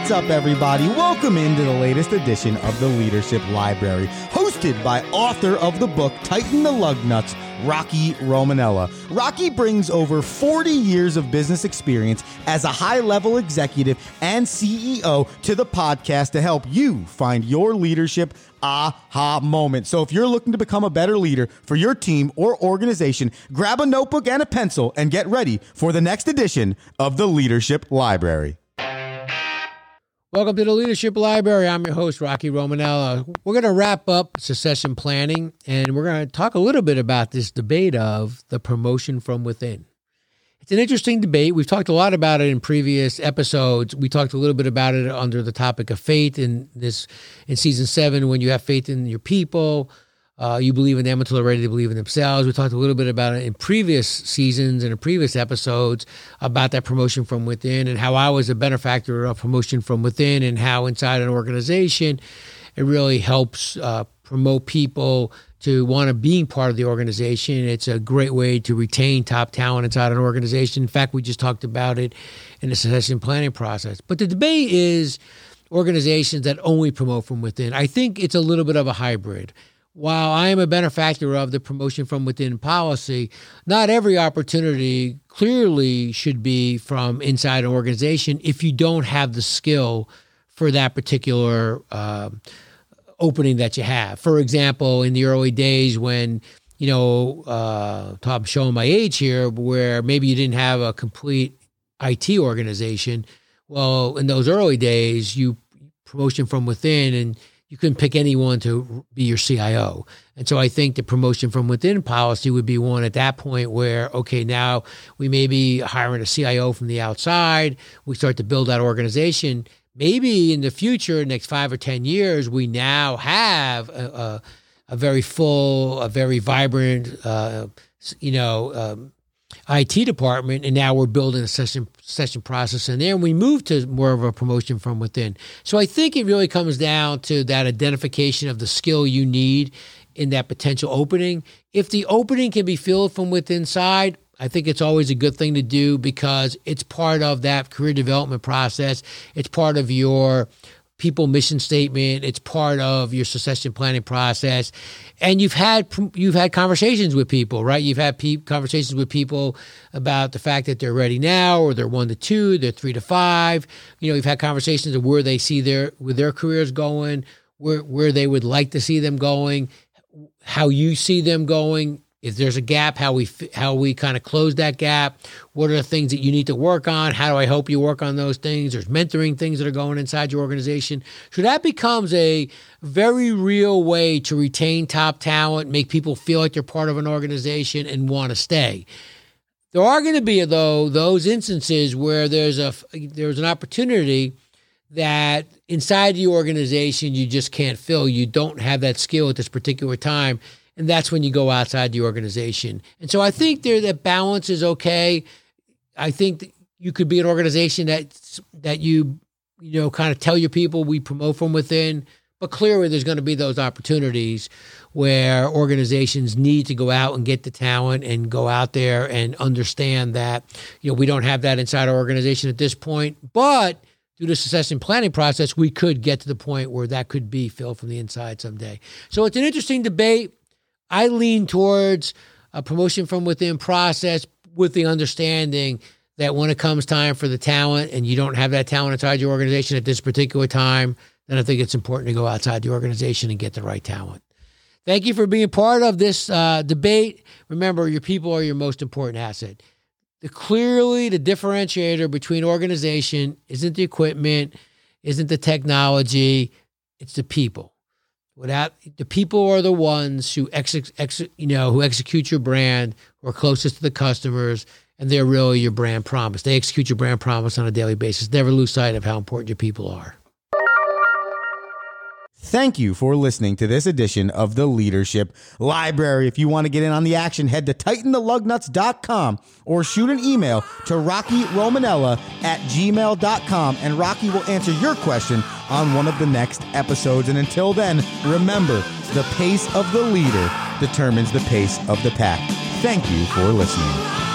What's up, everybody? Welcome into the latest edition of the Leadership Library, hosted by author of the book Tighten the Lug Nuts, Rocky Romanella. Rocky brings over 40 years of business experience as a high level executive and CEO to the podcast to help you find your leadership aha moment. So if you're looking to become a better leader for your team or organization, grab a notebook and a pencil and get ready for the next edition of the Leadership Library. Welcome to the Leadership Library. I'm your host, Rocky Romanella. We're going to wrap up succession planning and we're going to talk a little bit about this debate of the promotion from within. It's an interesting debate. We've talked a lot about it in previous episodes. We talked a little bit about it under the topic of faith in this in season seven when you have faith in your people. Uh, you believe in them until they're ready to believe in themselves. We talked a little bit about it in previous seasons and in previous episodes about that promotion from within and how I was a benefactor of promotion from within and how inside an organization it really helps uh, promote people to want to being part of the organization. It's a great way to retain top talent inside an organization. In fact, we just talked about it in the succession planning process. But the debate is organizations that only promote from within. I think it's a little bit of a hybrid while I am a benefactor of the promotion from within policy, not every opportunity clearly should be from inside an organization if you don't have the skill for that particular uh, opening that you have. For example, in the early days when you know, uh, I'm showing my age here, where maybe you didn't have a complete IT organization. Well, in those early days, you promotion from within and you couldn't pick anyone to be your CIO. And so I think the promotion from within policy would be one at that point where, okay, now we may be hiring a CIO from the outside. We start to build that organization. Maybe in the future, next five or 10 years, we now have a, a, a very full, a very vibrant, uh, you know, um, IT department, and now we're building a session session process in there, and we move to more of a promotion from within. So I think it really comes down to that identification of the skill you need in that potential opening. If the opening can be filled from within side, I think it's always a good thing to do because it's part of that career development process. It's part of your people mission statement. It's part of your succession planning process, and you've had you've had conversations with people, right? You've had pe- conversations with people about the fact that they're ready now, or they're one to two, they're three to five. You know, you've had conversations of where they see their where their careers going, where where they would like to see them going, how you see them going if there's a gap, how we how we kind of close that gap. What are the things that you need to work on? How do I help you work on those things? There's mentoring things that are going inside your organization. So that becomes a very real way to retain top talent, make people feel like they're part of an organization and want to stay. There are going to be though those instances where there's a there's an opportunity that inside the organization you just can't fill. You don't have that skill at this particular time and that's when you go outside the organization. And so I think there that balance is okay. I think you could be an organization that that you you know kind of tell your people we promote from within, but clearly there's going to be those opportunities where organizations need to go out and get the talent and go out there and understand that you know we don't have that inside our organization at this point, but through the succession planning process, we could get to the point where that could be filled from the inside someday. So it's an interesting debate. I lean towards a promotion from within process with the understanding that when it comes time for the talent and you don't have that talent inside your organization at this particular time, then I think it's important to go outside the organization and get the right talent. Thank you for being part of this uh, debate. Remember, your people are your most important asset. The clearly the differentiator between organization isn't the equipment, isn't the technology, it's the people. Without the people are the ones who ex, ex, you know who execute your brand, who are closest to the customers, and they're really your brand promise. They execute your brand promise on a daily basis. Never lose sight of how important your people are. Thank you for listening to this edition of the Leadership Library. If you want to get in on the action, head to tightenthelugnuts.com or shoot an email to Rocky Romanella at gmail.com and Rocky will answer your question on one of the next episodes. And until then, remember the pace of the leader determines the pace of the pack. Thank you for listening.